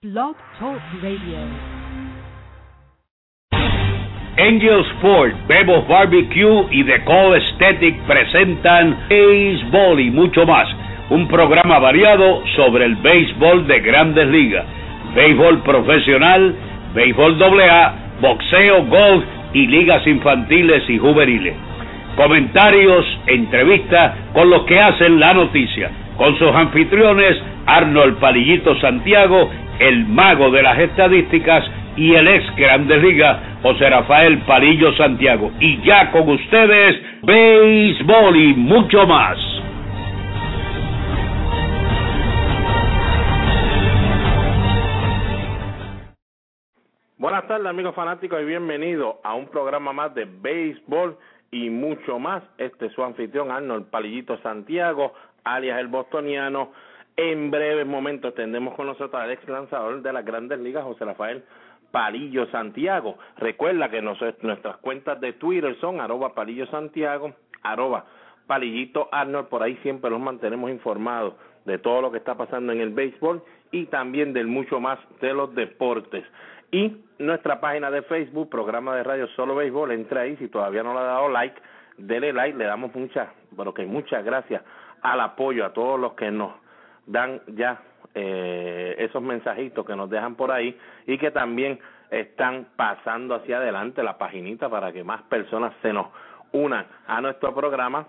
Blog Talk Radio. Angel Sport, Bebo's Barbecue y The Call Aesthetic presentan Béisbol y mucho más. Un programa variado sobre el béisbol de grandes ligas, béisbol profesional, béisbol AA, boxeo, golf y ligas infantiles y juveniles. Comentarios, entrevistas con los que hacen la noticia. Con sus anfitriones Arnold Palillito Santiago, el mago de las estadísticas y el ex Grandes Ligas, José Rafael Palillo Santiago. Y ya con ustedes, béisbol y mucho más. Buenas tardes amigos fanáticos y bienvenidos a un programa más de béisbol y mucho más. Este es su anfitrión Arnold Palillito Santiago, alias el bostoniano. En breves momentos tendremos con nosotros al ex lanzador de las grandes ligas, José Rafael Palillo Santiago. Recuerda que nuestras cuentas de Twitter son arroba Palillo Santiago, arroba Palillito Arnold. Por ahí siempre los mantenemos informados de todo lo que está pasando en el béisbol y también del mucho más de los deportes. Y nuestra página de Facebook, programa de radio Solo Béisbol, entra ahí, si todavía no le ha dado like, dele like, le damos muchas, bueno que muchas gracias al apoyo a todos los que nos dan ya eh, esos mensajitos que nos dejan por ahí y que también están pasando hacia adelante la paginita para que más personas se nos unan a nuestro programa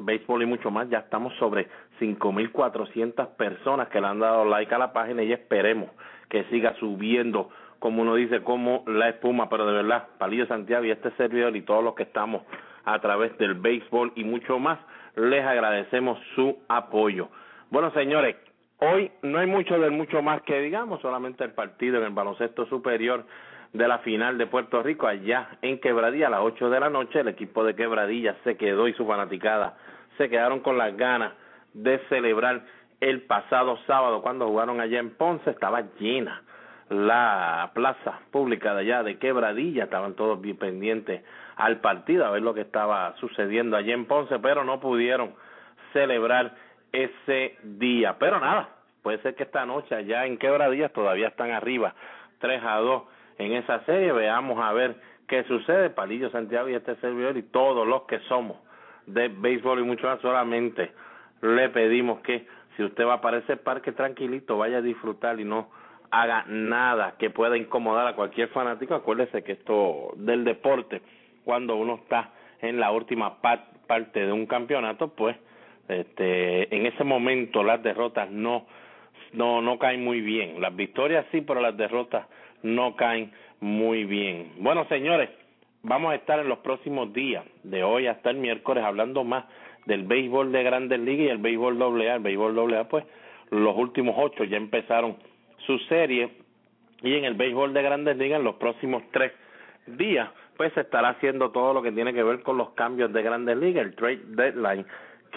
béisbol y mucho más. Ya estamos sobre 5.400 personas que le han dado like a la página y esperemos que siga subiendo, como uno dice, como la espuma, pero de verdad, Palillo Santiago y este servidor y todos los que estamos a través del béisbol y mucho más, les agradecemos su apoyo. Bueno, señores, hoy no hay mucho del mucho más que digamos, solamente el partido en el baloncesto superior de la final de Puerto Rico allá en Quebradilla a las 8 de la noche. El equipo de Quebradilla se quedó y su fanaticada se quedaron con las ganas de celebrar el pasado sábado cuando jugaron allá en Ponce. Estaba llena la plaza pública de allá de Quebradilla, estaban todos bien pendientes al partido a ver lo que estaba sucediendo allá en Ponce, pero no pudieron celebrar ese día. Pero nada, puede ser que esta noche allá en Quebradillas todavía están arriba, 3 a 2 en esa serie. Veamos a ver qué sucede. Palillo Santiago y este servidor y todos los que somos de béisbol y mucho más, solamente le pedimos que si usted va para ese parque tranquilito, vaya a disfrutar y no haga nada que pueda incomodar a cualquier fanático. Acuérdese que esto del deporte, cuando uno está en la última parte de un campeonato, pues este, en ese momento las derrotas no, no, no caen muy bien. Las victorias sí, pero las derrotas no caen muy bien. Bueno, señores, vamos a estar en los próximos días, de hoy hasta el miércoles, hablando más del béisbol de Grandes Ligas y el béisbol AA. El béisbol AA, pues, los últimos ocho ya empezaron su serie y en el béisbol de Grandes Ligas en los próximos tres días, pues se estará haciendo todo lo que tiene que ver con los cambios de Grandes Ligas, el trade deadline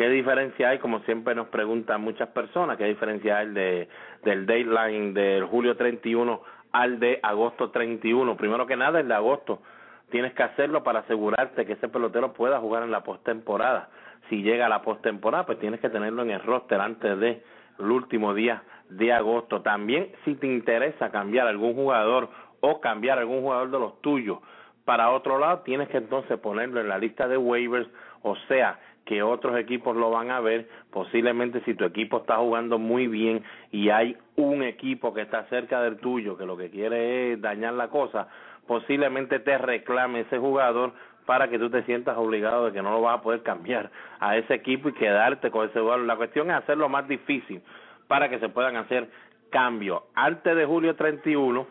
¿Qué diferencia hay? Como siempre nos preguntan muchas personas, ¿qué diferencia hay de, del deadline del julio 31 al de agosto 31? Primero que nada, el de agosto tienes que hacerlo para asegurarte que ese pelotero pueda jugar en la postemporada. Si llega a la postemporada, pues tienes que tenerlo en el roster antes de el último día de agosto. También, si te interesa cambiar algún jugador o cambiar algún jugador de los tuyos para otro lado, tienes que entonces ponerlo en la lista de waivers, o sea, que otros equipos lo van a ver, posiblemente si tu equipo está jugando muy bien y hay un equipo que está cerca del tuyo que lo que quiere es dañar la cosa, posiblemente te reclame ese jugador para que tú te sientas obligado de que no lo vas a poder cambiar a ese equipo y quedarte con ese jugador. La cuestión es hacerlo más difícil para que se puedan hacer cambios. Antes de julio 31,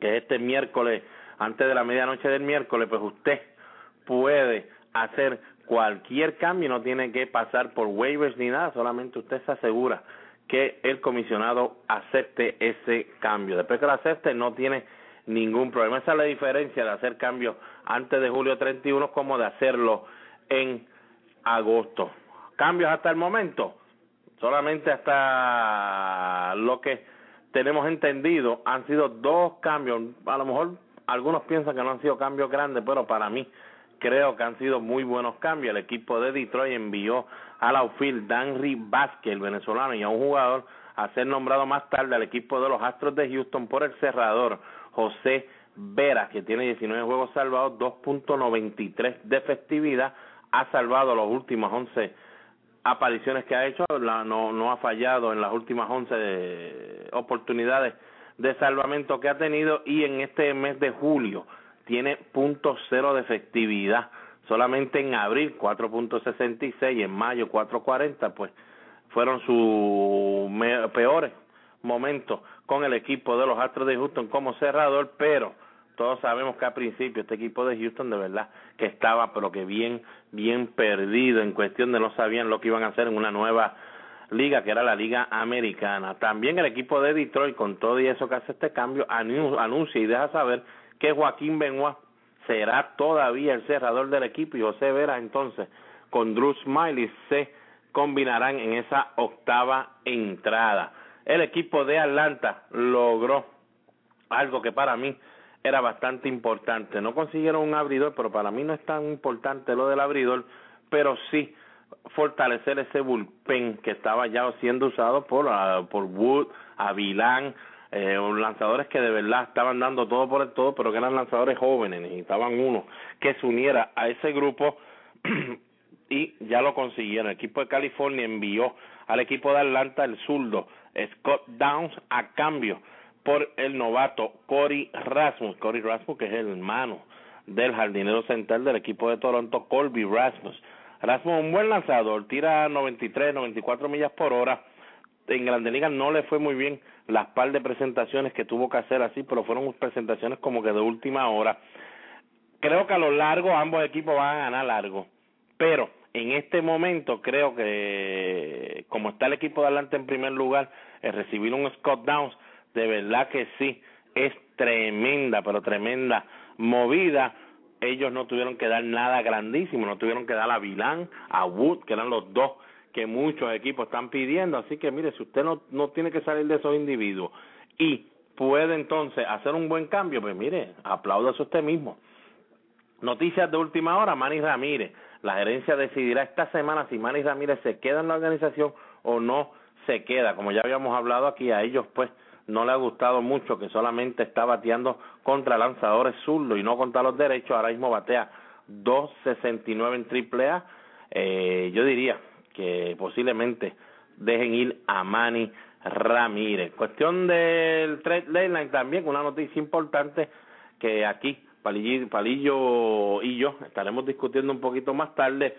que es este miércoles, antes de la medianoche del miércoles, pues usted puede hacer cualquier cambio no tiene que pasar por waivers ni nada, solamente usted se asegura que el comisionado acepte ese cambio. Después que lo acepte no tiene ningún problema. Esa es la diferencia de hacer cambios antes de julio 31 como de hacerlo en agosto. Cambios hasta el momento, solamente hasta lo que tenemos entendido han sido dos cambios. A lo mejor algunos piensan que no han sido cambios grandes, pero para mí creo que han sido muy buenos cambios. El equipo de Detroit envió al outfield Danry Vázquez, el venezolano, y a un jugador a ser nombrado más tarde al equipo de los Astros de Houston por el cerrador José Vera, que tiene 19 juegos salvados, 2.93 de efectividad, ha salvado los últimos 11 apariciones que ha hecho, la, no, no ha fallado en las últimas 11 oportunidades de salvamento que ha tenido y en este mes de julio tiene punto cero de efectividad. Solamente en abril 4.66 y en mayo 4.40, pues fueron sus peores momentos con el equipo de los Astros de Houston como cerrador, pero todos sabemos que a principio este equipo de Houston de verdad que estaba pero que bien bien perdido en cuestión de no sabían lo que iban a hacer en una nueva liga que era la liga americana también el equipo de Detroit con todo y eso que hace este cambio anuncia y deja saber que Joaquín Benoit será todavía el cerrador del equipo y José Vera entonces con Drew Smiley se combinarán en esa octava entrada el equipo de Atlanta logró algo que para mí era bastante importante. No consiguieron un abridor, pero para mí no es tan importante lo del abridor, pero sí fortalecer ese bullpen que estaba ya siendo usado por, ah, por Wood, Avilán, eh, lanzadores que de verdad estaban dando todo por el todo, pero que eran lanzadores jóvenes, necesitaban uno que se uniera a ese grupo y ya lo consiguieron. El equipo de California envió al equipo de Atlanta el zurdo Scott Downs a cambio por el novato Cory Rasmus, Cory Rasmus que es el hermano del jardinero central del equipo de Toronto, Colby Rasmus. Rasmus un buen lanzador, tira 93, 94 millas por hora. En Grande Liga no le fue muy bien las par de presentaciones que tuvo que hacer así, pero fueron presentaciones como que de última hora. Creo que a lo largo ambos equipos van a ganar largo, pero en este momento creo que como está el equipo de adelante en primer lugar, el recibir un Scott Downs de verdad que sí, es tremenda, pero tremenda movida. Ellos no tuvieron que dar nada grandísimo, no tuvieron que dar a Vilán, a Wood, que eran los dos que muchos equipos están pidiendo. Así que mire, si usted no, no tiene que salir de esos individuos y puede entonces hacer un buen cambio, pues mire, apláudase usted mismo. Noticias de última hora, Manny Ramírez. La gerencia decidirá esta semana si Manny Ramírez se queda en la organización o no se queda. Como ya habíamos hablado aquí, a ellos pues no le ha gustado mucho que solamente está bateando contra lanzadores zurdos y no contra los derechos. Ahora mismo batea 2.69 en triple A. Eh, yo diría que posiblemente dejen ir a Manny Ramírez. Cuestión del trade deadline también, una noticia importante que aquí Palillo, Palillo y yo estaremos discutiendo un poquito más tarde,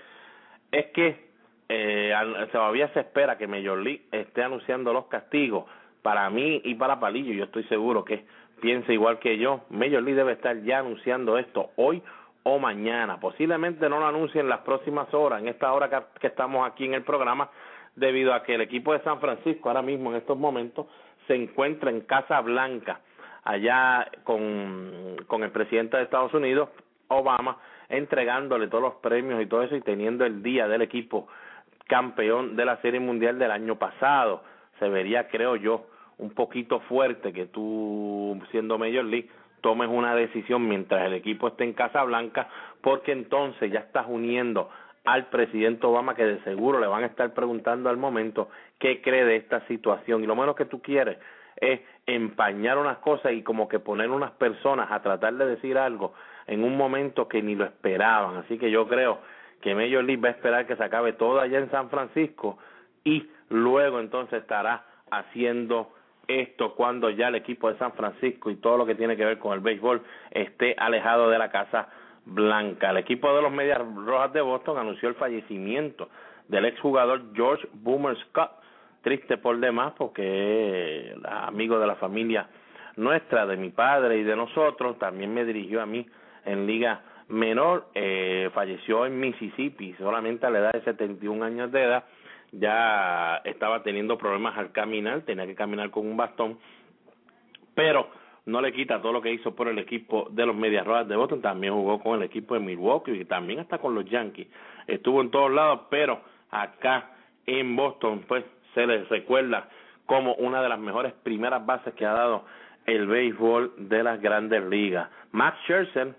es que eh, todavía se espera que Major League esté anunciando los castigos para mí y para Palillo, yo estoy seguro que piensa igual que yo, Major League debe estar ya anunciando esto hoy o mañana. Posiblemente no lo anuncie en las próximas horas, en esta hora que, estamos aquí en el programa, debido a que el equipo de San Francisco ahora mismo en estos momentos se encuentra en Casa Blanca, allá con, con el presidente de Estados Unidos, Obama, entregándole todos los premios y todo eso y teniendo el día del equipo campeón de la Serie Mundial del año pasado se vería, creo yo, un poquito fuerte que tú, siendo Major League, tomes una decisión mientras el equipo esté en Casa Blanca, porque entonces ya estás uniendo al presidente Obama, que de seguro le van a estar preguntando al momento qué cree de esta situación. Y lo menos que tú quieres es empañar unas cosas y como que poner unas personas a tratar de decir algo en un momento que ni lo esperaban. Así que yo creo que Major League va a esperar que se acabe todo allá en San Francisco y luego entonces estará haciendo esto cuando ya el equipo de San Francisco y todo lo que tiene que ver con el béisbol esté alejado de la Casa Blanca. El equipo de los Medias Rojas de Boston anunció el fallecimiento del exjugador George Boomer Scott. Triste por demás porque amigo de la familia nuestra, de mi padre y de nosotros, también me dirigió a mí en liga menor, eh, falleció en Mississippi, solamente a la edad de 71 años de edad ya estaba teniendo problemas al caminar, tenía que caminar con un bastón, pero no le quita todo lo que hizo por el equipo de los Medias Rojas de Boston, también jugó con el equipo de Milwaukee y también está con los Yankees, estuvo en todos lados, pero acá en Boston pues se les recuerda como una de las mejores primeras bases que ha dado el béisbol de las grandes ligas. Max Scherzer,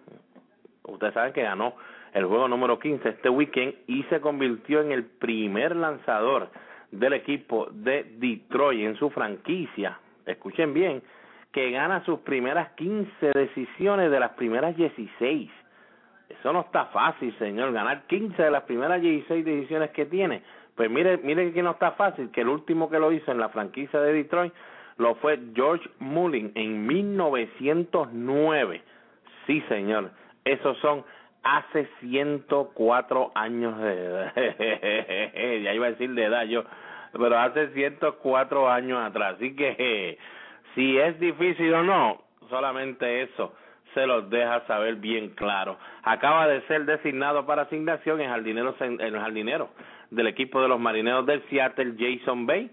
ustedes saben que ganó el juego número 15 este weekend y se convirtió en el primer lanzador del equipo de Detroit en su franquicia, escuchen bien, que gana sus primeras 15 decisiones de las primeras 16. Eso no está fácil, señor, ganar 15 de las primeras 16 decisiones que tiene. Pues mire, mire que no está fácil, que el último que lo hizo en la franquicia de Detroit lo fue George Mullin en 1909. Sí, señor, esos son hace 104 años de edad. ya iba a decir de edad yo, pero hace 104 años atrás. Así que si es difícil o no, solamente eso se los deja saber bien claro. Acaba de ser designado para asignación en jardinero, el jardinero del equipo de los marineros del Seattle, Jason Bay,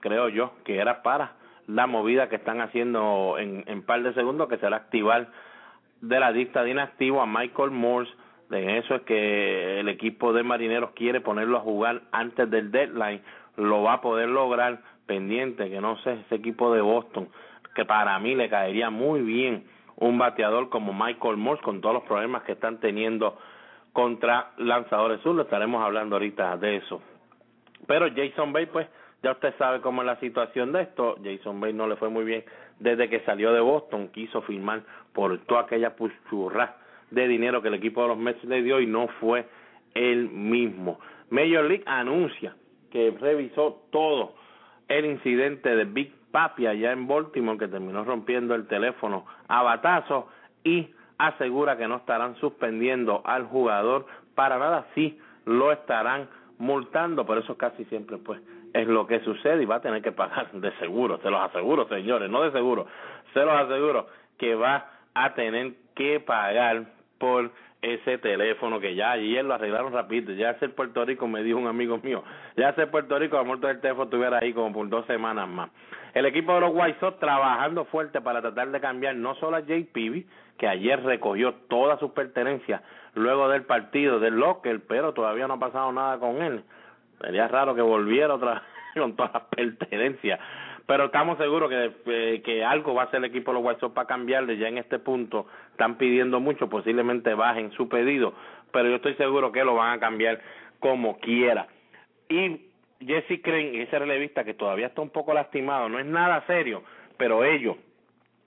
creo yo que era para la movida que están haciendo en, en par de segundos, que será activar de la inactivo a Michael Morse. De eso es que el equipo de marineros quiere ponerlo a jugar antes del deadline. Lo va a poder lograr pendiente, que no sé, ese equipo de Boston, que para mí le caería muy bien un bateador como Michael Morse con todos los problemas que están teniendo contra lanzadores sur, estaremos hablando ahorita de eso. Pero Jason Bay, pues, ya usted sabe cómo es la situación de esto. Jason Bay no le fue muy bien desde que salió de Boston, quiso firmar por toda aquella puchurra de dinero que el equipo de los Mets le dio y no fue el mismo. Major League anuncia que revisó todo el incidente de Big Papi allá en Baltimore que terminó rompiendo el teléfono a batazo y asegura que no estarán suspendiendo al jugador para nada, sí lo estarán multando, por eso casi siempre pues es lo que sucede y va a tener que pagar de seguro, se los aseguro señores, no de seguro, se los aseguro que va a tener que pagar por ese teléfono que ya ayer lo arreglaron rápido, ya hace Puerto Rico me dijo un amigo mío, ya hace Puerto Rico a muerto del teléfono estuviera ahí como por dos semanas más. El equipo de los White Sox trabajando fuerte para tratar de cambiar no solo a Peavy, que ayer recogió todas sus pertenencias luego del partido del locker, pero todavía no ha pasado nada con él. Sería raro que volviera otra con todas las pertenencias. Pero estamos seguros que, eh, que algo va a hacer el equipo de los White Sox para cambiarle. Ya en este punto están pidiendo mucho, posiblemente bajen su pedido, pero yo estoy seguro que lo van a cambiar como quiera. Y Jesse Crane, ese relevista que todavía está un poco lastimado, no es nada serio, pero ellos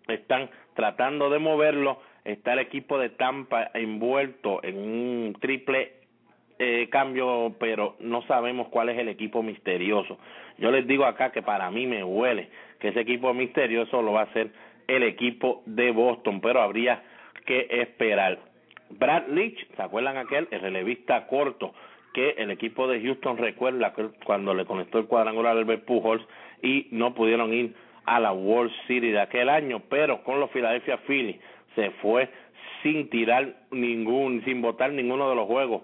están tratando de moverlo. Está el equipo de Tampa envuelto en un triple eh, cambio, pero no sabemos cuál es el equipo misterioso. Yo les digo acá que para mí me huele que ese equipo misterioso lo va a ser el equipo de Boston, pero habría que esperar. Brad Leach, ¿se acuerdan aquel? El relevista corto que el equipo de Houston recuerda cuando le conectó el cuadrangular al Pujols y no pudieron ir a la World Series de aquel año, pero con los Philadelphia Phillies se fue sin tirar ningún, sin votar ninguno de los juegos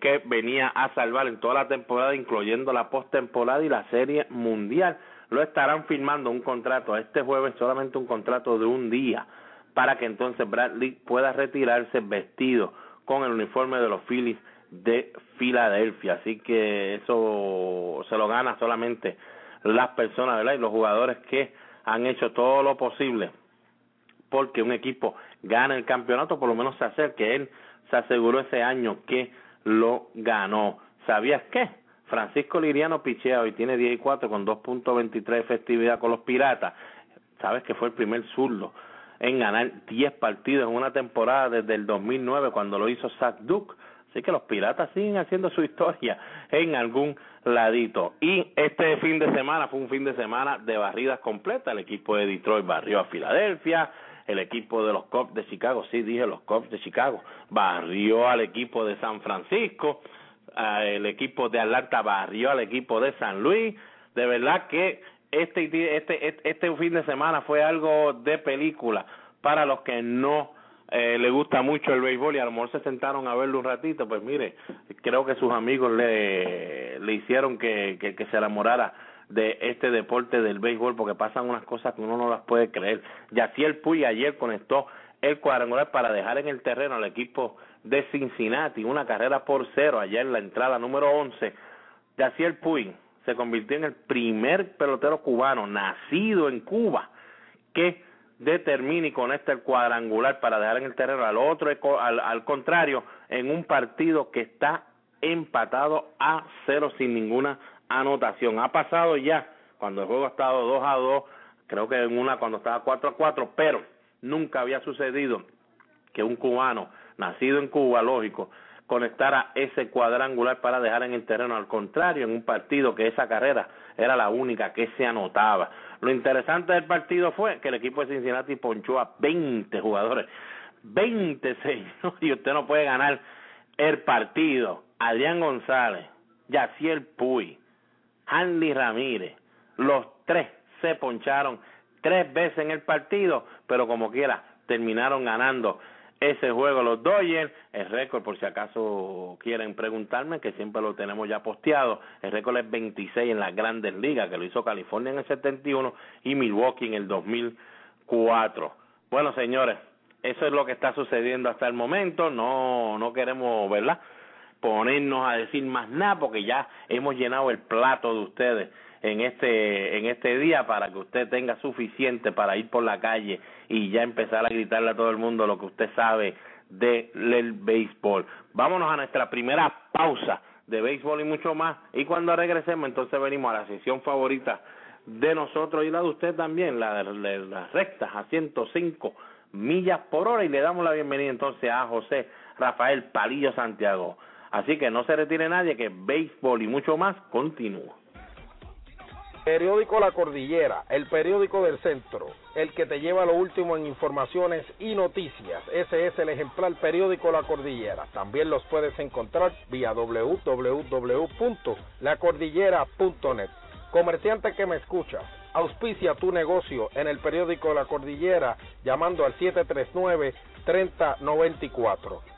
que venía a salvar en toda la temporada, incluyendo la postemporada y la Serie Mundial. Lo estarán firmando un contrato este jueves, solamente un contrato de un día, para que entonces Bradley pueda retirarse vestido con el uniforme de los Phillies de Filadelfia. Así que eso se lo gana solamente las personas, ¿verdad? Y los jugadores que han hecho todo lo posible porque un equipo gane el campeonato, por lo menos se acerque. Él se aseguró ese año que lo ganó. ¿Sabías qué? Francisco Liriano pichea y tiene 10 y 4 con 2.23 de efectividad con los Piratas. ¿Sabes que fue el primer zurdo en ganar 10 partidos en una temporada desde el 2009 cuando lo hizo Zach Duke? Así que los Piratas siguen haciendo su historia en algún ladito. Y este fin de semana fue un fin de semana de barridas completas. El equipo de Detroit barrió a Filadelfia. El equipo de los Cubs de Chicago, sí dije los Cubs de Chicago, barrió al equipo de San Francisco. El equipo de Atlanta barrió al equipo de San Luis. De verdad que este, este, este fin de semana fue algo de película para los que no eh, le gusta mucho el béisbol y a lo mejor se sentaron a verlo un ratito, pues mire, creo que sus amigos le, le hicieron que, que, se enamorara de este deporte del béisbol porque pasan unas cosas que uno no las puede creer. el Puy ayer conectó el cuadrangular para dejar en el terreno al equipo de Cincinnati una carrera por cero allá en la entrada número 11. el Puy se convirtió en el primer pelotero cubano nacido en Cuba que determine y conecta el cuadrangular para dejar en el terreno al otro, al, al contrario, en un partido que está empatado a cero sin ninguna anotación. Ha pasado ya cuando el juego ha estado 2 a 2, creo que en una cuando estaba 4 a 4, pero nunca había sucedido que un cubano nacido en Cuba, lógico, conectara ese cuadrangular para dejar en el terreno. Al contrario, en un partido que esa carrera era la única que se anotaba. Lo interesante del partido fue que el equipo de Cincinnati ponchó a 20 jugadores. 26, y usted no puede ganar el partido. Adrián González, Yaciel Puy, Hanley Ramírez, los tres se poncharon tres veces en el partido, pero como quiera, terminaron ganando ese juego los Dodgers, el récord por si acaso quieren preguntarme, que siempre lo tenemos ya posteado, el récord es 26 en las grandes ligas, que lo hizo California en el 71 y Milwaukee en el 2004. Bueno, señores, eso es lo que está sucediendo hasta el momento, no no queremos, ¿verdad? Ponernos a decir más nada porque ya hemos llenado el plato de ustedes en este en este día para que usted tenga suficiente para ir por la calle y ya empezar a gritarle a todo el mundo lo que usted sabe del béisbol. Vámonos a nuestra primera pausa de béisbol y mucho más y cuando regresemos entonces venimos a la sesión favorita de nosotros y la de usted también, la de las rectas a 105 millas por hora y le damos la bienvenida entonces a José Rafael Palillo Santiago. Así que no se retire nadie que béisbol y mucho más continúa. Periódico La Cordillera, el periódico del centro, el que te lleva lo último en informaciones y noticias. Ese es el ejemplar periódico La Cordillera. También los puedes encontrar vía www.lacordillera.net. Comerciante que me escucha, auspicia tu negocio en el periódico La Cordillera llamando al 739-3094.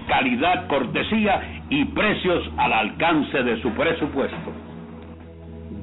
calidad, cortesía y precios al alcance de su presupuesto.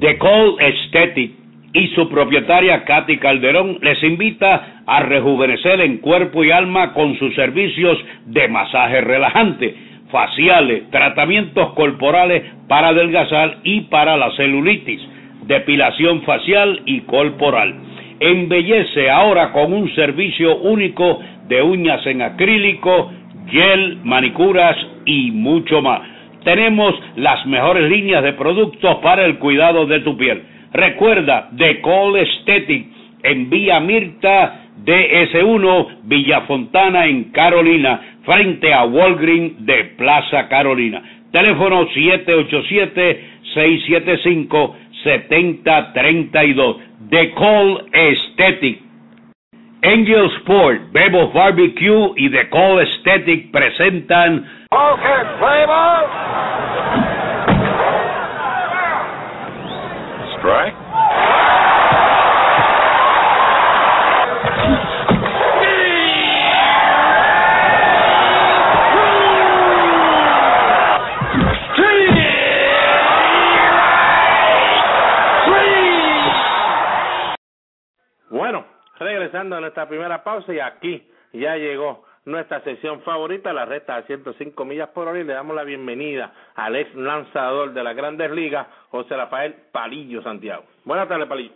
The Call Aesthetic y su propietaria Katy Calderón les invita a rejuvenecer en cuerpo y alma con sus servicios de masaje relajante, faciales, tratamientos corporales para adelgazar y para la celulitis, depilación facial y corporal. Embellece ahora con un servicio único de uñas en acrílico, gel, manicuras y mucho más. Tenemos las mejores líneas de productos para el cuidado de tu piel Recuerda, The Call Aesthetic en Vía Mirta DS1, Villa Fontana en Carolina, frente a Walgreen de Plaza Carolina. Teléfono 787-675-7032. The Call Aesthetic. Angel Sport, Bebo Barbecue y The Call Aesthetic presentan. Okay, bueno, regresando a nuestra primera pausa y aquí ya llegó nuestra sesión favorita, la recta a 105 millas por hora y le damos la bienvenida al ex lanzador de las grandes ligas, José Rafael Palillo Santiago. Buenas tardes, Palillo.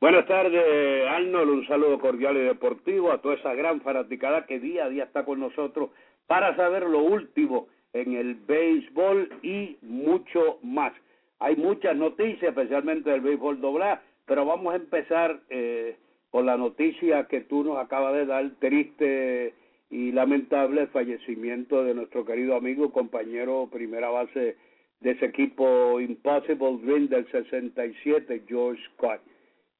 Buenas tardes, Arnold. Un saludo cordial y deportivo a toda esa gran fanaticada que día a día está con nosotros para saber lo último en el béisbol y mucho más. Hay muchas noticias, especialmente del béisbol doblar, pero vamos a empezar eh, con la noticia que tú nos acabas de dar, triste y lamentable fallecimiento de nuestro querido amigo, compañero, primera base de ese equipo Impossible Dream del 67, George Scott.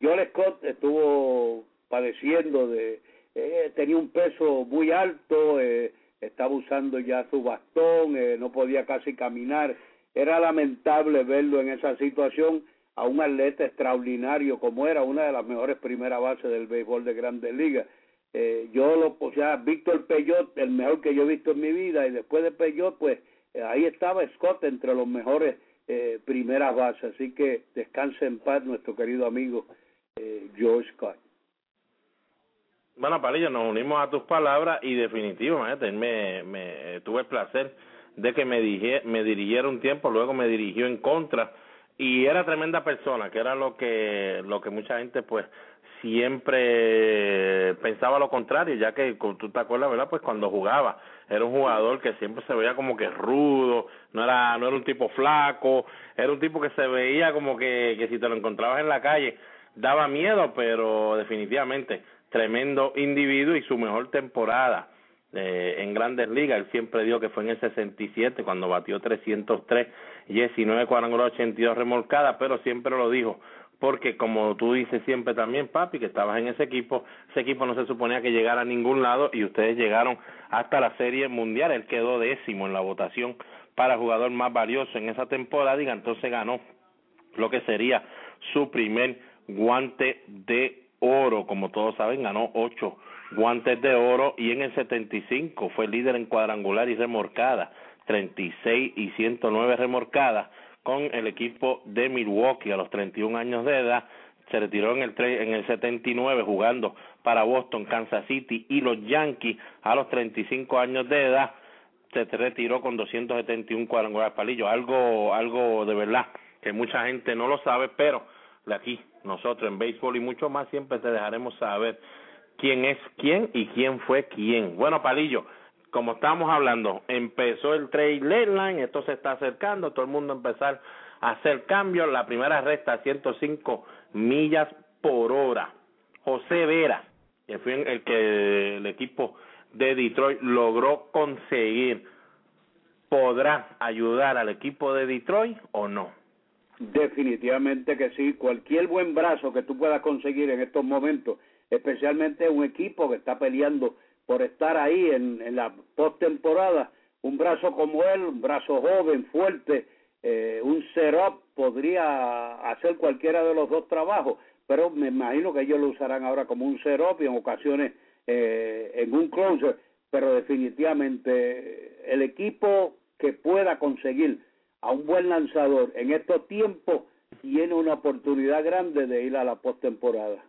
George Scott estuvo padeciendo de eh, tenía un peso muy alto, eh, estaba usando ya su bastón, eh, no podía casi caminar. Era lamentable verlo en esa situación a un atleta extraordinario como era una de las mejores primeras bases del béisbol de Grandes Ligas. Eh, yo lo, o sea, Víctor Peyot, el mejor que yo he visto en mi vida, y después de Peyot, pues eh, ahí estaba Scott entre los mejores eh, primeras bases. Así que descanse en paz nuestro querido amigo eh, George Scott. Bueno, Palillo, nos unimos a tus palabras y definitivamente me, me tuve el placer de que me, dije, me dirigiera un tiempo, luego me dirigió en contra y era tremenda persona, que era lo que lo que mucha gente pues siempre pensaba lo contrario, ya que tú te acuerdas, ¿verdad? Pues cuando jugaba, era un jugador que siempre se veía como que rudo, no era no era un tipo flaco, era un tipo que se veía como que que si te lo encontrabas en la calle daba miedo, pero definitivamente tremendo individuo y su mejor temporada eh, en grandes ligas. Él siempre dijo que fue en el 67 cuando batió 303 y 19 cuadrangular 82 remolcadas, pero siempre lo dijo porque como tú dices siempre también, papi, que estabas en ese equipo, ese equipo no se suponía que llegara a ningún lado y ustedes llegaron hasta la Serie Mundial. Él quedó décimo en la votación para jugador más valioso en esa temporada y entonces ganó lo que sería su primer guante de oro, como todos saben, ganó ocho guantes de oro y en el 75 fue líder en cuadrangular y remorcada, 36 y 109 remorcadas con el equipo de Milwaukee a los 31 años de edad. Se retiró en el, en el 79 jugando para Boston, Kansas City y los Yankees a los 35 años de edad. Se retiró con 271 cuadrangulares palillos. Algo, algo de verdad que mucha gente no lo sabe, pero de aquí nosotros en béisbol y mucho más siempre te dejaremos saber quién es quién y quién fue quién. Bueno, Palillo, como estábamos hablando, empezó el trade deadline, esto se está acercando, todo el mundo empezar a hacer cambios, la primera resta 105 millas por hora. José Vera, que fue el que el equipo de Detroit logró conseguir, ¿podrá ayudar al equipo de Detroit o no? Definitivamente que sí. Cualquier buen brazo que tú puedas conseguir en estos momentos, especialmente un equipo que está peleando por estar ahí en, la postemporada, un brazo como él, un brazo joven, fuerte, eh, un setup podría hacer cualquiera de los dos trabajos, pero me imagino que ellos lo usarán ahora como un setup y en ocasiones eh, en un closer, pero definitivamente el equipo que pueda conseguir a un buen lanzador en estos tiempos tiene una oportunidad grande de ir a la postemporada.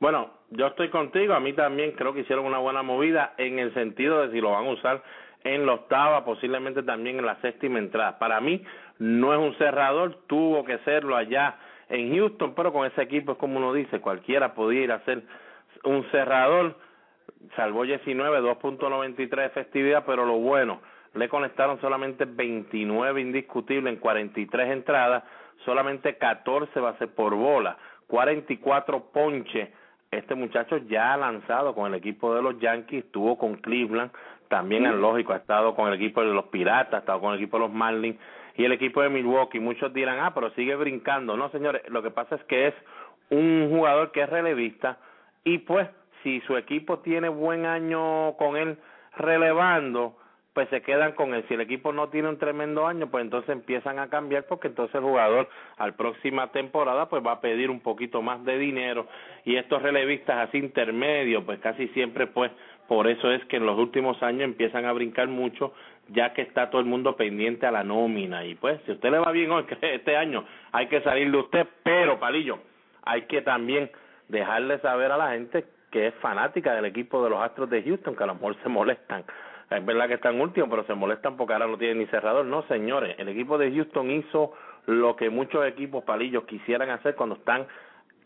Bueno, yo estoy contigo, a mí también creo que hicieron una buena movida en el sentido de si lo van a usar en la octava, posiblemente también en la séptima entrada. Para mí no es un cerrador, tuvo que serlo allá en Houston, pero con ese equipo es como uno dice, cualquiera podía ir a ser un cerrador, salvó 19, 2.93 efectividad, pero lo bueno, le conectaron solamente 29 indiscutibles en 43 entradas, solamente 14 bases por bola, 44 ponches. Este muchacho ya ha lanzado con el equipo de los Yankees, estuvo con Cleveland, también es lógico, ha estado con el equipo de los Piratas, ha estado con el equipo de los Marlins y el equipo de Milwaukee. Muchos dirán, ah, pero sigue brincando. No, señores, lo que pasa es que es un jugador que es relevista y pues si su equipo tiene buen año con él relevando, pues se quedan con él. Si el equipo no tiene un tremendo año, pues entonces empiezan a cambiar porque entonces el jugador al próxima temporada pues va a pedir un poquito más de dinero y estos relevistas así intermedios pues casi siempre pues por eso es que en los últimos años empiezan a brincar mucho ya que está todo el mundo pendiente a la nómina y pues si usted le va bien hoy este año hay que salir de usted, pero Palillo, hay que también dejarle saber a la gente que es fanática del equipo de los Astros de Houston, que a lo mejor se molestan es verdad que están últimos, pero se molestan porque ahora no tienen ni cerrador. No, señores, el equipo de Houston hizo lo que muchos equipos palillos quisieran hacer cuando están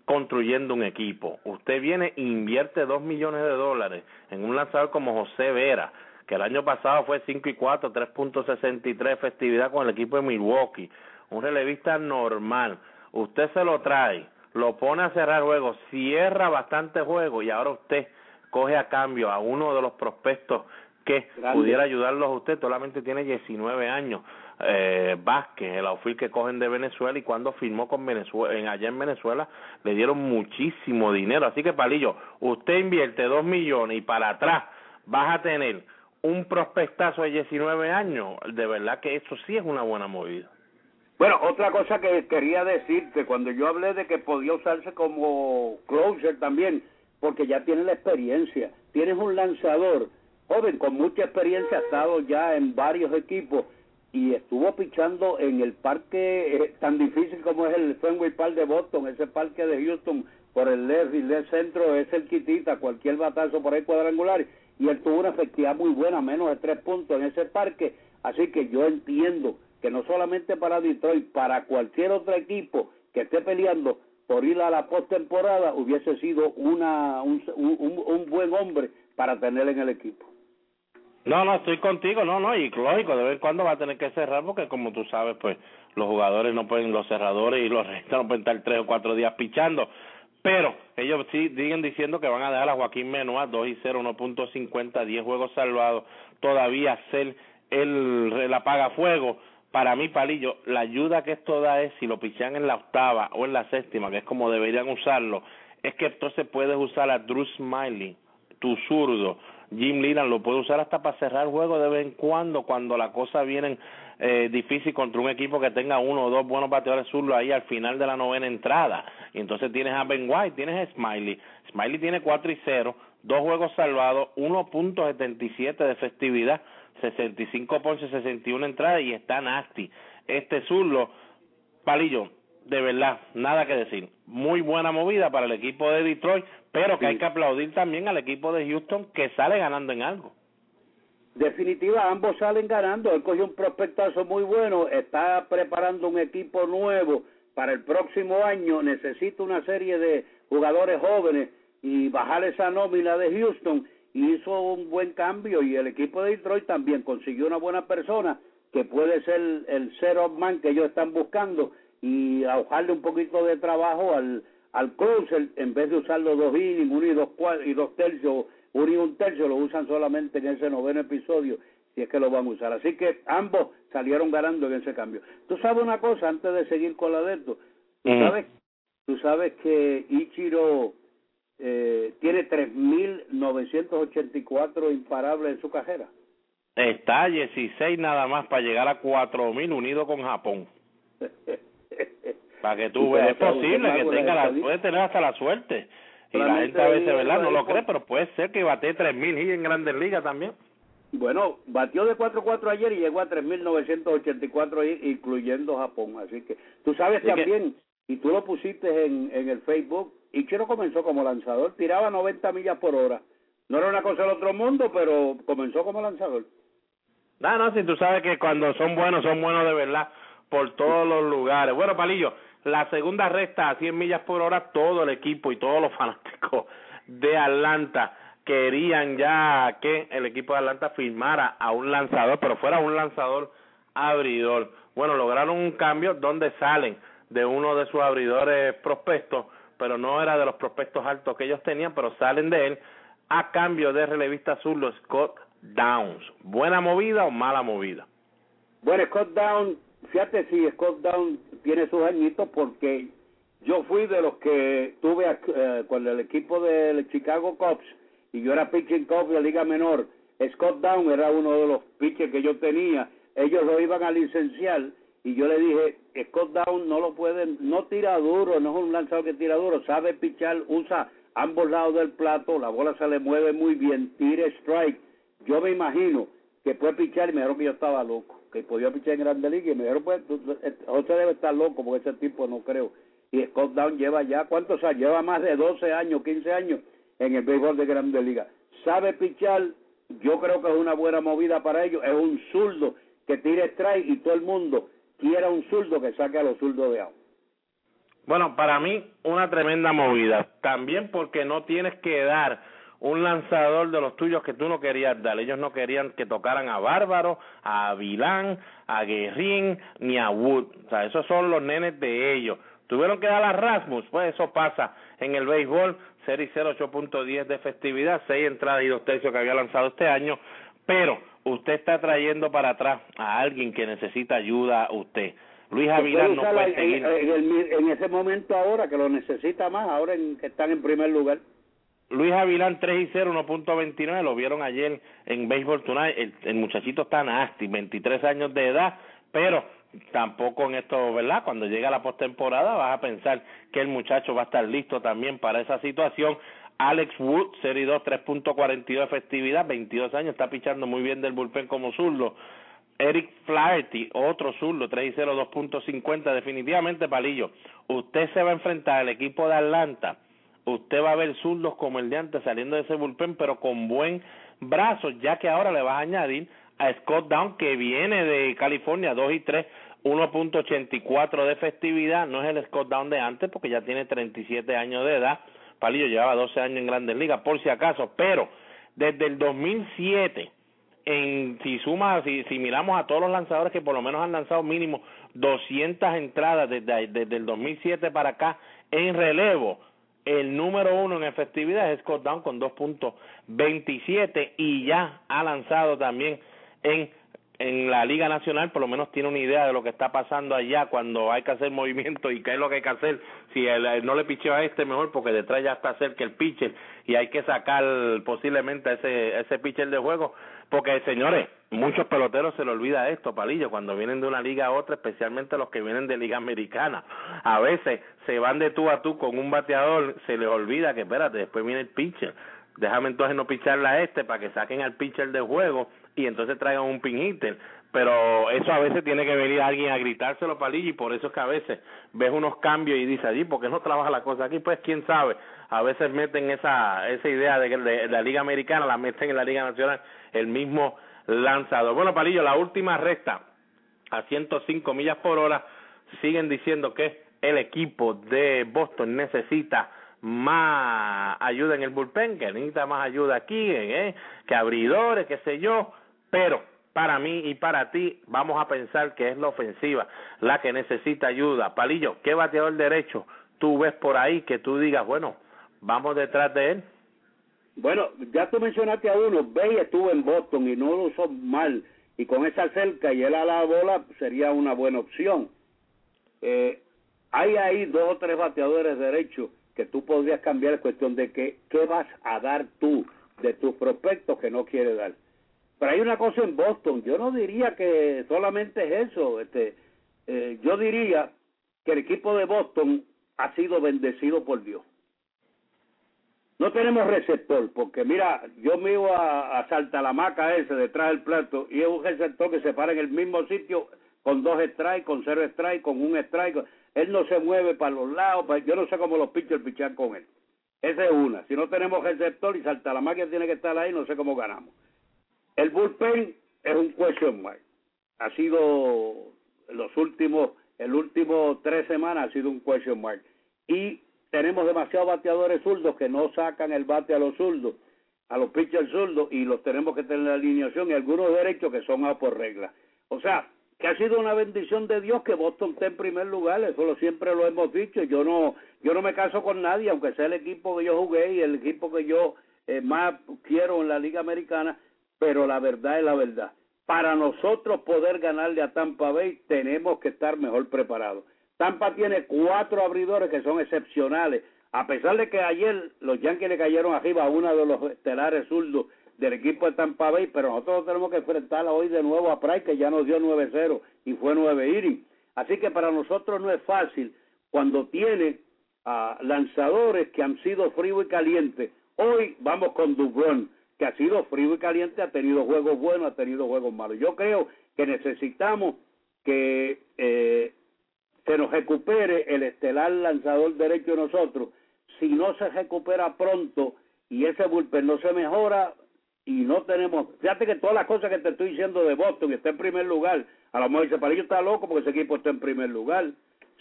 construyendo un equipo. Usted viene e invierte dos millones de dólares en un lanzador como José Vera, que el año pasado fue 5 y 4, 3.63 festividad con el equipo de Milwaukee. Un relevista normal. Usted se lo trae, lo pone a cerrar juegos, cierra bastante juego y ahora usted coge a cambio a uno de los prospectos que pudiera ayudarlos a usted. Solamente tiene 19 años. Eh, Vázquez, el outfield que cogen de Venezuela y cuando firmó con Venezuela, en, allá en Venezuela le dieron muchísimo dinero. Así que, Palillo, usted invierte dos millones y para atrás vas a tener un prospectazo de 19 años. De verdad que eso sí es una buena movida. Bueno, otra cosa que quería decirte, cuando yo hablé de que podía usarse como closer también, porque ya tiene la experiencia, tienes un lanzador joven con mucha experiencia, ha estado ya en varios equipos y estuvo pichando en el parque eh, tan difícil como es el Fenway Park de Boston, ese parque de Houston por el left y left centro es el quitita, cualquier batazo por ahí cuadrangular y él tuvo una efectividad muy buena, menos de tres puntos en ese parque, así que yo entiendo que no solamente para Detroit, para cualquier otro equipo que esté peleando por ir a la postemporada, hubiese sido una, un, un, un buen hombre para tener en el equipo. No, no, estoy contigo, no, no, y lógico, de vez en cuando va a tener que cerrar porque como tú sabes, pues los jugadores no pueden, los cerradores y los restos no pueden estar tres o cuatro días pichando, pero ellos sí siguen diciendo que van a dejar a Joaquín Menúa 2 y 0, 1.50, 10 juegos salvados, todavía ser el, el fuego para mí, Palillo, la ayuda que esto da es si lo pichan en la octava o en la séptima, que es como deberían usarlo, es que entonces puedes usar a Drew Smiley, tu zurdo. Jim Leland lo puede usar hasta para cerrar juego de vez en cuando, cuando la cosa viene eh, difícil contra un equipo que tenga uno o dos buenos bateadores zurdos ahí al final de la novena entrada. Y entonces tienes a Ben White, tienes a Smiley. Smiley tiene 4 y 0, dos juegos salvados, 1.77 de festividad 65 por 61 entradas y está nasty. Este zurdo, Palillo, de verdad, nada que decir. Muy buena movida para el equipo de Detroit, pero que hay que aplaudir también al equipo de Houston que sale ganando en algo. Definitiva, ambos salen ganando. Él cogió un prospectazo muy bueno, está preparando un equipo nuevo para el próximo año. Necesita una serie de jugadores jóvenes y bajar esa nómina de Houston hizo un buen cambio y el equipo de Detroit también consiguió una buena persona que puede ser el zero man que ellos están buscando y ahogarle un poquito de trabajo al al closer en vez de usarlo dos innings, uno y dos y dos tercios, uno y un tercio lo usan solamente en ese noveno episodio si es que lo van a usar. Así que ambos salieron ganando en ese cambio. Tú sabes una cosa antes de seguir con la de esto, tú sabes, tú sabes que Ichiro eh, tiene 3.984 imparables en su cajera. Está 16 nada más para llegar a 4.000 unido con Japón. para que tú veas, es posible que tenga la, puede tener hasta la suerte. Y la gente a veces, ¿verdad? No lo cree, pero puede ser que bate 3.000 y en Grandes Ligas también. Bueno, batió de 4-4 ayer y llegó a 3.984 incluyendo Japón. Así que tú sabes también, y tú lo pusiste en, en el Facebook, Ichiro comenzó como lanzador, tiraba 90 millas por hora. No era una cosa del otro mundo, pero comenzó como lanzador. No, no, si tú sabes que cuando son buenos, son buenos de verdad por todos los lugares. Bueno, Palillo, la segunda recta a 100 millas por hora, todo el equipo y todos los fanáticos de Atlanta querían ya que el equipo de Atlanta firmara a un lanzador, pero fuera un lanzador abridor. Bueno, lograron un cambio donde salen de uno de sus abridores prospectos pero no era de los prospectos altos que ellos tenían, pero salen de él a cambio de relevista azul Scott Downs. ¿Buena movida o mala movida? Bueno, Scott Downs, fíjate si Scott Downs tiene sus añitos porque yo fui de los que tuve eh, con el equipo del Chicago Cubs y yo era pitching coach de Liga Menor. Scott Downs era uno de los pitchers que yo tenía. Ellos lo iban a licenciar y yo le dije, Scott Down no lo pueden, no tira duro, no es un lanzador que tira duro, sabe pichar, usa ambos lados del plato, la bola se le mueve muy bien, tira strike. Yo me imagino que puede pichar y me dijeron que yo estaba loco, que podía pichar en Grande Liga y me dijeron, pues, eh, José debe estar loco porque ese tipo no creo. Y Scott Down lleva ya, ¿cuántos años? Lleva más de 12 años, 15 años en el béisbol de Grande Liga. Sabe pichar, yo creo que es una buena movida para ellos, es un zurdo que tira strike y todo el mundo quiera un zurdo que saque a los zurdos de agua. Bueno, para mí una tremenda movida. También porque no tienes que dar un lanzador de los tuyos que tú no querías dar. Ellos no querían que tocaran a Bárbaro, a Vilán, a Guerrín, ni a Wood. O sea, esos son los nenes de ellos. Tuvieron que dar a Rasmus, pues eso pasa en el béisbol. Serie 0, 8.10 de festividad, seis entradas y dos tercios que había lanzado este año pero usted está trayendo para atrás a alguien que necesita ayuda usted. Luis Avilán no puede seguir. En, ese momento ahora que lo necesita más, ahora en, que están en primer lugar. Luis Avilán 3 y 0, 1.29, lo vieron ayer en Baseball Tonight. El, muchachito está nasty, 23 años de edad, pero tampoco en esto, ¿verdad? Cuando llega la postemporada vas a pensar que el muchacho va a estar listo también para esa situación. Alex Wood, Serie 2, 3.42 de efectividad, 22 años, está pichando muy bien del bullpen como zurdo. Eric Flaherty, otro zurdo, 3 y 0, 2.50. Definitivamente, Palillo, usted se va a enfrentar al equipo de Atlanta. Usted va a ver zurdos como el de antes saliendo de ese bullpen, pero con buen brazo, ya que ahora le vas a añadir a Scott Down, que viene de California, 2 y 3, 1.84 de efectividad. No es el Scott Down de antes, porque ya tiene 37 años de edad. Palillo llevaba 12 años en Grandes Ligas, por si acaso, pero desde el 2007 en, si suma, si, si miramos a todos los lanzadores que por lo menos han lanzado mínimo 200 entradas desde, desde el 2007 para acá en relevo, el número uno en efectividad es Scott Down con 2.27 y ya ha lanzado también en en la Liga Nacional por lo menos tiene una idea de lo que está pasando allá cuando hay que hacer movimiento y qué es lo que hay que hacer. Si él, no le picheo a este, mejor porque detrás ya está cerca el pitcher y hay que sacar posiblemente ese, ese pitcher de juego. Porque, señores, muchos peloteros se le olvida esto, Palillo, cuando vienen de una liga a otra, especialmente los que vienen de liga americana. A veces se van de tú a tú con un bateador, se les olvida que, espérate, después viene el pitcher déjame entonces no picharle a este para que saquen al pitcher de juego y entonces traigan un pin hitter. Pero eso a veces tiene que venir alguien a gritárselo palillo y por eso es que a veces ves unos cambios y dices allí, ¿por qué no trabaja la cosa aquí? Pues quién sabe, a veces meten esa, esa idea de que la Liga Americana la meten en la Liga Nacional el mismo lanzador. Bueno, Palillo, la última recta a 105 millas por hora siguen diciendo que el equipo de Boston necesita más ayuda en el bullpen, que necesita más ayuda aquí, ¿eh? que abridores, qué sé yo, pero para mí y para ti vamos a pensar que es la ofensiva la que necesita ayuda. Palillo, ¿qué bateador derecho tú ves por ahí que tú digas, bueno, vamos detrás de él? Bueno, ya tú mencionaste a uno, Bay estuvo en Boston y no lo usó mal, y con esa cerca y él a la bola sería una buena opción. Eh, hay ahí dos o tres bateadores derechos que tú podrías cambiar es cuestión de que qué vas a dar tú de tus prospectos que no quiere dar. Pero hay una cosa en Boston, yo no diría que solamente es eso, este, eh, yo diría que el equipo de Boston ha sido bendecido por Dios. No tenemos receptor, porque mira, yo me iba a, saltar la maca ese detrás del plato y es un receptor que se para en el mismo sitio con dos strikes, con cero strike, con un strike él no se mueve para los lados, yo no sé cómo los pitchers pichan con él. Esa es una. Si no tenemos receptor y salta la máquina tiene que estar ahí, no sé cómo ganamos. El bullpen es un question mark. Ha sido los últimos, el último tres semanas ha sido un question mark. Y tenemos demasiados bateadores zurdos que no sacan el bate a los zurdos, a los pitchers zurdos, y los tenemos que tener en la alineación y algunos derechos que son a por regla. O sea, que ha sido una bendición de Dios que Boston esté en primer lugar, eso lo, siempre lo hemos dicho, yo no yo no me caso con nadie, aunque sea el equipo que yo jugué y el equipo que yo eh, más quiero en la Liga Americana, pero la verdad es la verdad. Para nosotros poder ganarle a Tampa Bay tenemos que estar mejor preparados. Tampa tiene cuatro abridores que son excepcionales, a pesar de que ayer los Yankees le cayeron arriba a uno de los estelares zurdos del equipo de Tampa Bay, pero nosotros tenemos que enfrentarla hoy de nuevo a Price, que ya nos dio 9-0 y fue 9 innings. Así que para nosotros no es fácil cuando tiene a lanzadores que han sido frío y caliente. Hoy vamos con Dubron, que ha sido frío y caliente, ha tenido juegos buenos, ha tenido juegos malos. Yo creo que necesitamos que eh, se nos recupere el estelar lanzador derecho de nosotros. Si no se recupera pronto y ese bullpen no se mejora, y no tenemos, fíjate que todas las cosas que te estoy diciendo de Boston está en primer lugar, a lo mejor dice, para ellos está loco porque ese equipo está en primer lugar,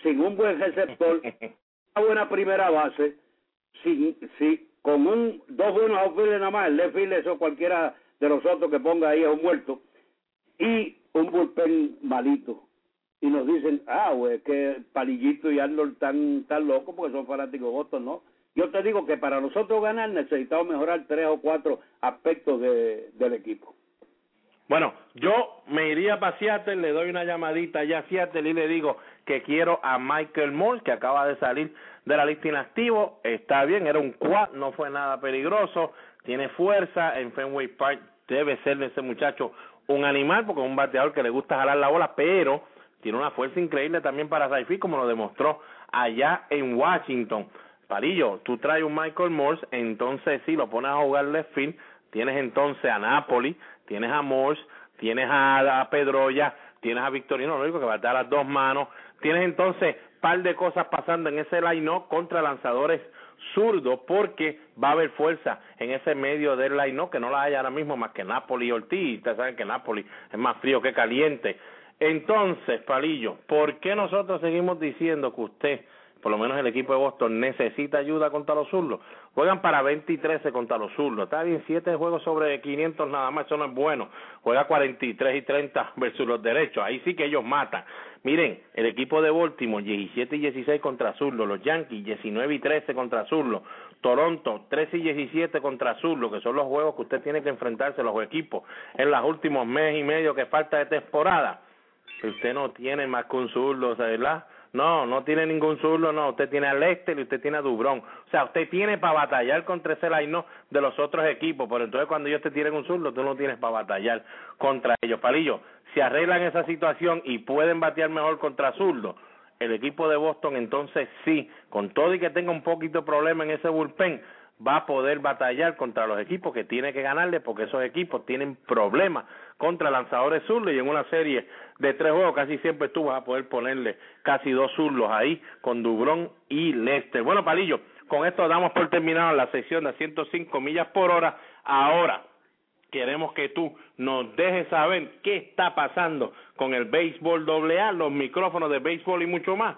sin un buen receptor, una buena primera base, sin, si, con un, dos buenos outfielders nada más, el left field, eso cualquiera de los otros que ponga ahí es un muerto, y un bullpen malito. Y nos dicen, ah, güey, que Palillito y Arnold están tan locos porque son fanáticos de ¿no? Yo te digo que para nosotros ganar necesitamos mejorar tres o cuatro aspectos de, del equipo. Bueno, yo me iría para Seattle, le doy una llamadita ya a Seattle y le digo que quiero a Michael Moore, que acaba de salir de la lista inactivo. Está bien, era un quad, no fue nada peligroso, tiene fuerza en Fenway Park. Debe ser ese muchacho un animal, porque es un bateador que le gusta jalar la bola, pero tiene una fuerza increíble también para Rayfield, como lo demostró allá en Washington. Parillo, tú traes un Michael Morse, entonces sí, lo pones a jugar left field, tienes entonces a Napoli, tienes a Morse, tienes a, Pedroya, tienes a Victorino, lo único que va a dar las dos manos, tienes entonces par de cosas pasando en ese line-up contra lanzadores zurdos porque va a haber fuerza en ese medio del line-up que no la hay ahora mismo más que Napoli y Ortiz, ustedes saben que Napoli es más frío que caliente. Entonces, Palillo, ¿por qué nosotros seguimos diciendo que usted por lo menos el equipo de Boston necesita ayuda contra los zurdos. Juegan para 20 y 13 contra los zurdos. Está bien, 7 juegos sobre 500 nada más, eso no es bueno. Juega 43 y 30 versus los derechos. Ahí sí que ellos matan. Miren, el equipo de Baltimore, 17 y 16 contra zurdos. Los Yankees, 19 y 13 contra zurdos. Toronto, 13 y 17 contra zurdos, que son los juegos que usted tiene que enfrentarse, los equipos, en los últimos meses y medio que falta de temporada. Usted no tiene más que un zurdo, ¿verdad? No, no tiene ningún zurdo, no. Usted tiene a Lester y usted tiene a Dubrón. O sea, usted tiene para batallar contra ese line de los otros equipos. Pero entonces cuando ellos te tienen un zurdo, tú no tienes para batallar contra ellos. Palillo, si arreglan esa situación y pueden batear mejor contra zurdo, el equipo de Boston entonces sí, con todo y que tenga un poquito de problema en ese bullpen, va a poder batallar contra los equipos que tiene que ganarle porque esos equipos tienen problemas contra lanzadores zurdos y en una serie de tres juegos casi siempre tú vas a poder ponerle casi dos zurdos ahí con Dubrón y Lester. Bueno, Palillo, con esto damos por terminado la sesión de 105 millas por hora. Ahora queremos que tú nos dejes saber qué está pasando con el béisbol AA, los micrófonos de béisbol y mucho más.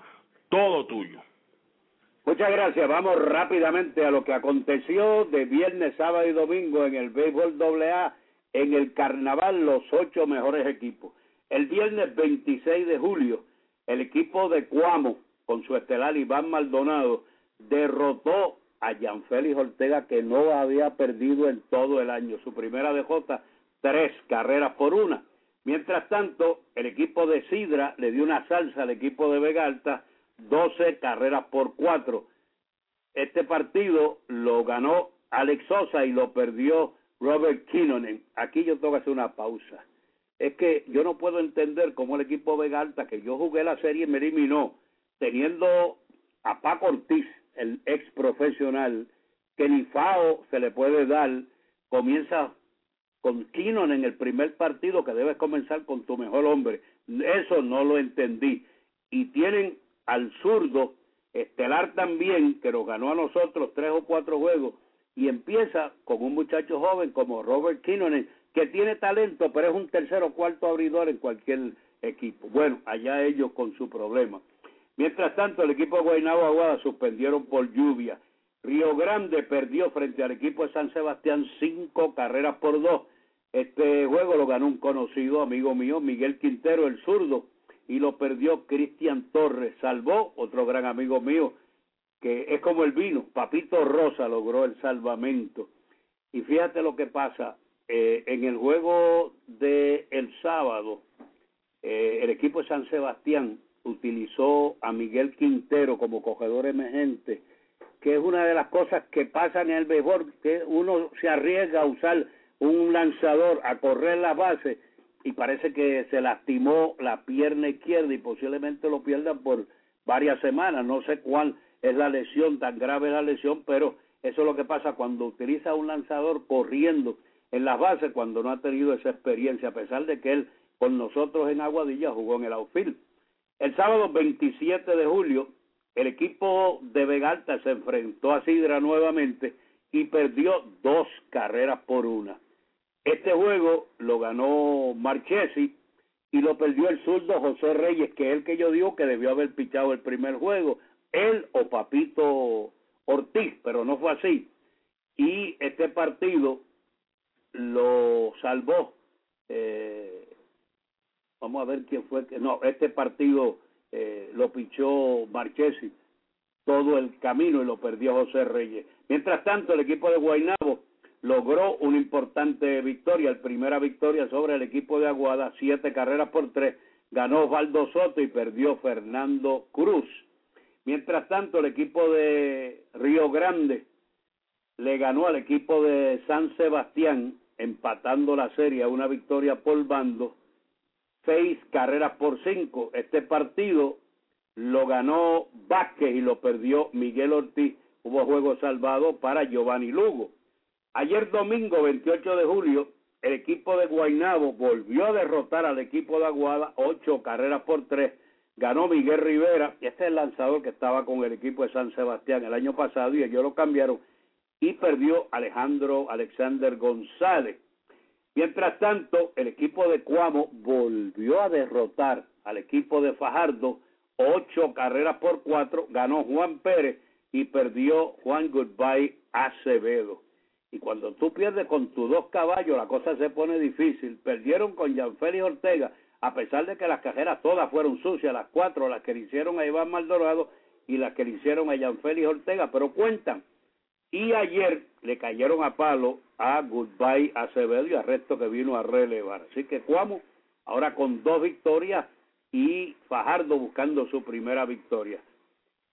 Todo tuyo. Muchas gracias. Vamos rápidamente a lo que aconteció de viernes, sábado y domingo en el béisbol AA en el carnaval los ocho mejores equipos. El viernes 26 de julio, el equipo de Cuamo, con su estelar Iván Maldonado, derrotó a Félix Ortega, que no había perdido en todo el año. Su primera DJ, tres carreras por una. Mientras tanto, el equipo de Sidra le dio una salsa al equipo de Vega Alta, 12 carreras por cuatro. Este partido lo ganó Alex Sosa y lo perdió Robert Kinnonen. Aquí yo tengo que hacer una pausa. Es que yo no puedo entender cómo el equipo Vega Alta, que yo jugué la serie y me eliminó, teniendo a Paco Ortiz, el ex profesional, que ni FAO se le puede dar, comienza con Kinnon en el primer partido que debes comenzar con tu mejor hombre. Eso no lo entendí. Y tienen al zurdo Estelar también, que nos ganó a nosotros tres o cuatro juegos, y empieza con un muchacho joven como Robert Kinnonen, que tiene talento, pero es un tercer o cuarto abridor en cualquier equipo. Bueno, allá ellos con su problema. Mientras tanto, el equipo de Guaynabo Aguada suspendieron por lluvia. Río Grande perdió frente al equipo de San Sebastián cinco carreras por dos. Este juego lo ganó un conocido amigo mío, Miguel Quintero, el zurdo, y lo perdió Cristian Torres. Salvó otro gran amigo mío, que es como el vino, Papito Rosa logró el salvamento. Y fíjate lo que pasa, eh, en el juego de el sábado, eh, el equipo de San Sebastián utilizó a Miguel Quintero como cogedor emergente, que es una de las cosas que pasan en el béisbol, que uno se arriesga a usar un lanzador a correr la base y parece que se lastimó la pierna izquierda y posiblemente lo pierdan por varias semanas, no sé cuál es la lesión, tan grave la lesión, pero eso es lo que pasa cuando utiliza un lanzador corriendo en las bases cuando no ha tenido esa experiencia, a pesar de que él con nosotros en Aguadilla jugó en el outfield. El sábado 27 de julio, el equipo de Vegalta se enfrentó a Sidra nuevamente y perdió dos carreras por una. Este juego lo ganó Marchesi y lo perdió el zurdo José Reyes, que es el que yo digo que debió haber pichado el primer juego él o Papito Ortiz, pero no fue así. Y este partido lo salvó. Eh, vamos a ver quién fue. No, este partido eh, lo pichó Marchesi todo el camino y lo perdió José Reyes. Mientras tanto, el equipo de Guaynabo logró una importante victoria, la primera victoria sobre el equipo de Aguada, siete carreras por tres, ganó Osvaldo Soto y perdió Fernando Cruz. Mientras tanto, el equipo de Río Grande le ganó al equipo de San Sebastián, empatando la serie a una victoria por bando, seis carreras por cinco. Este partido lo ganó Vázquez y lo perdió Miguel Ortiz. Hubo juego salvado para Giovanni Lugo. Ayer domingo 28 de julio, el equipo de Guainabo volvió a derrotar al equipo de Aguada, ocho carreras por tres. Ganó Miguel Rivera, este es el lanzador que estaba con el equipo de San Sebastián el año pasado y ellos lo cambiaron y perdió Alejandro Alexander González. Mientras tanto, el equipo de Cuamo volvió a derrotar al equipo de Fajardo, ocho carreras por cuatro, ganó Juan Pérez y perdió Juan Goodbye Acevedo. Y cuando tú pierdes con tus dos caballos, la cosa se pone difícil. Perdieron con Félix Ortega, a pesar de que las cajeras todas fueron sucias, las cuatro, las que le hicieron a Iván Maldorado y las que le hicieron a Félix Ortega, pero cuentan. Y ayer le cayeron a palo a Goodbye Acevedo y a Resto que vino a relevar. Así que Cuamo ahora con dos victorias y Fajardo buscando su primera victoria.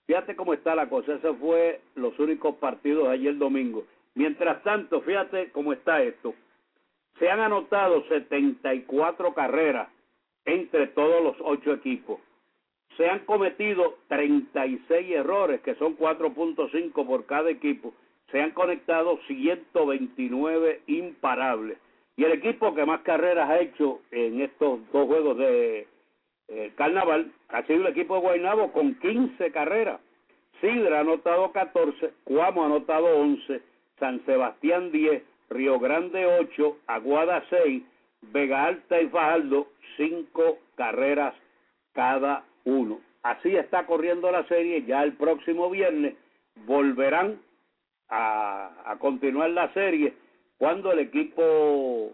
Fíjate cómo está la cosa, esos fue los únicos partidos ayer domingo. Mientras tanto, fíjate cómo está esto. Se han anotado 74 carreras entre todos los ocho equipos. Se han cometido 36 errores, que son 4.5 por cada equipo. Se han conectado 129 imparables. Y el equipo que más carreras ha hecho en estos dos juegos de eh, carnaval ha sido el equipo de Guaynabo con 15 carreras. Sidra ha anotado 14, Cuamo ha anotado 11, San Sebastián 10, Río Grande 8, Aguada 6, Vega Alta y Fajardo 5 carreras cada uno. Así está corriendo la serie, ya el próximo viernes volverán a, continuar la serie cuando el equipo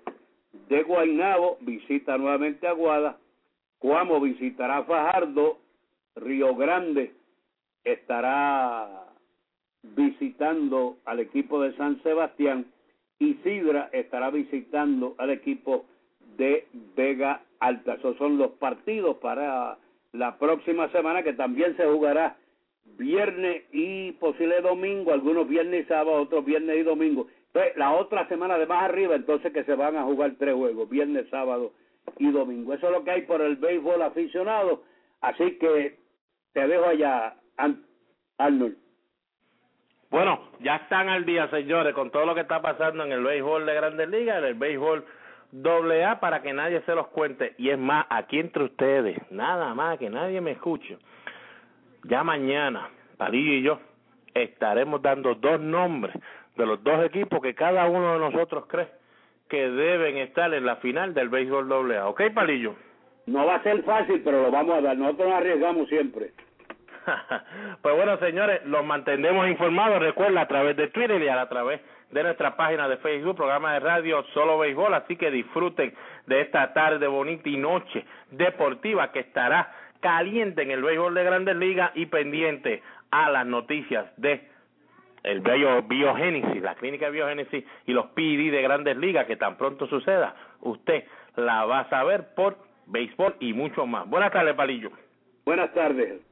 de Guaynabo visita nuevamente Aguada, Cuamo visitará Fajardo, Río Grande estará visitando al equipo de San Sebastián y Sidra estará visitando al equipo de Vega Alta. Esos son los partidos para la próxima semana que también se jugará viernes y posible domingo, algunos viernes y sábado, otros viernes y domingo. Entonces, la otra semana de más arriba, entonces que se van a jugar tres juegos, viernes, sábado y domingo. Eso es lo que hay por el béisbol aficionado. Así que te dejo allá, Arnold. Bueno, ya están al día, señores, con todo lo que está pasando en el béisbol de Grandes Ligas, en el béisbol doble A, para que nadie se los cuente. Y es más, aquí entre ustedes, nada más, que nadie me escuche. Ya mañana, Palillo y yo estaremos dando dos nombres de los dos equipos que cada uno de nosotros cree que deben estar en la final del béisbol doble A. ¿Ok, Palillo? No va a ser fácil, pero lo vamos a dar. Nosotros nos arriesgamos siempre. pues bueno, señores, los mantendremos informados. Recuerda a través de Twitter y a través de nuestra página de Facebook, programa de radio Solo Béisbol. Así que disfruten de esta tarde bonita y noche deportiva que estará caliente en el béisbol de Grandes Ligas y pendiente a las noticias de el biogénesis, la clínica de biogénesis y los PD de Grandes Ligas que tan pronto suceda, usted la va a saber por béisbol y mucho más. Buenas tardes, Palillo. Buenas tardes.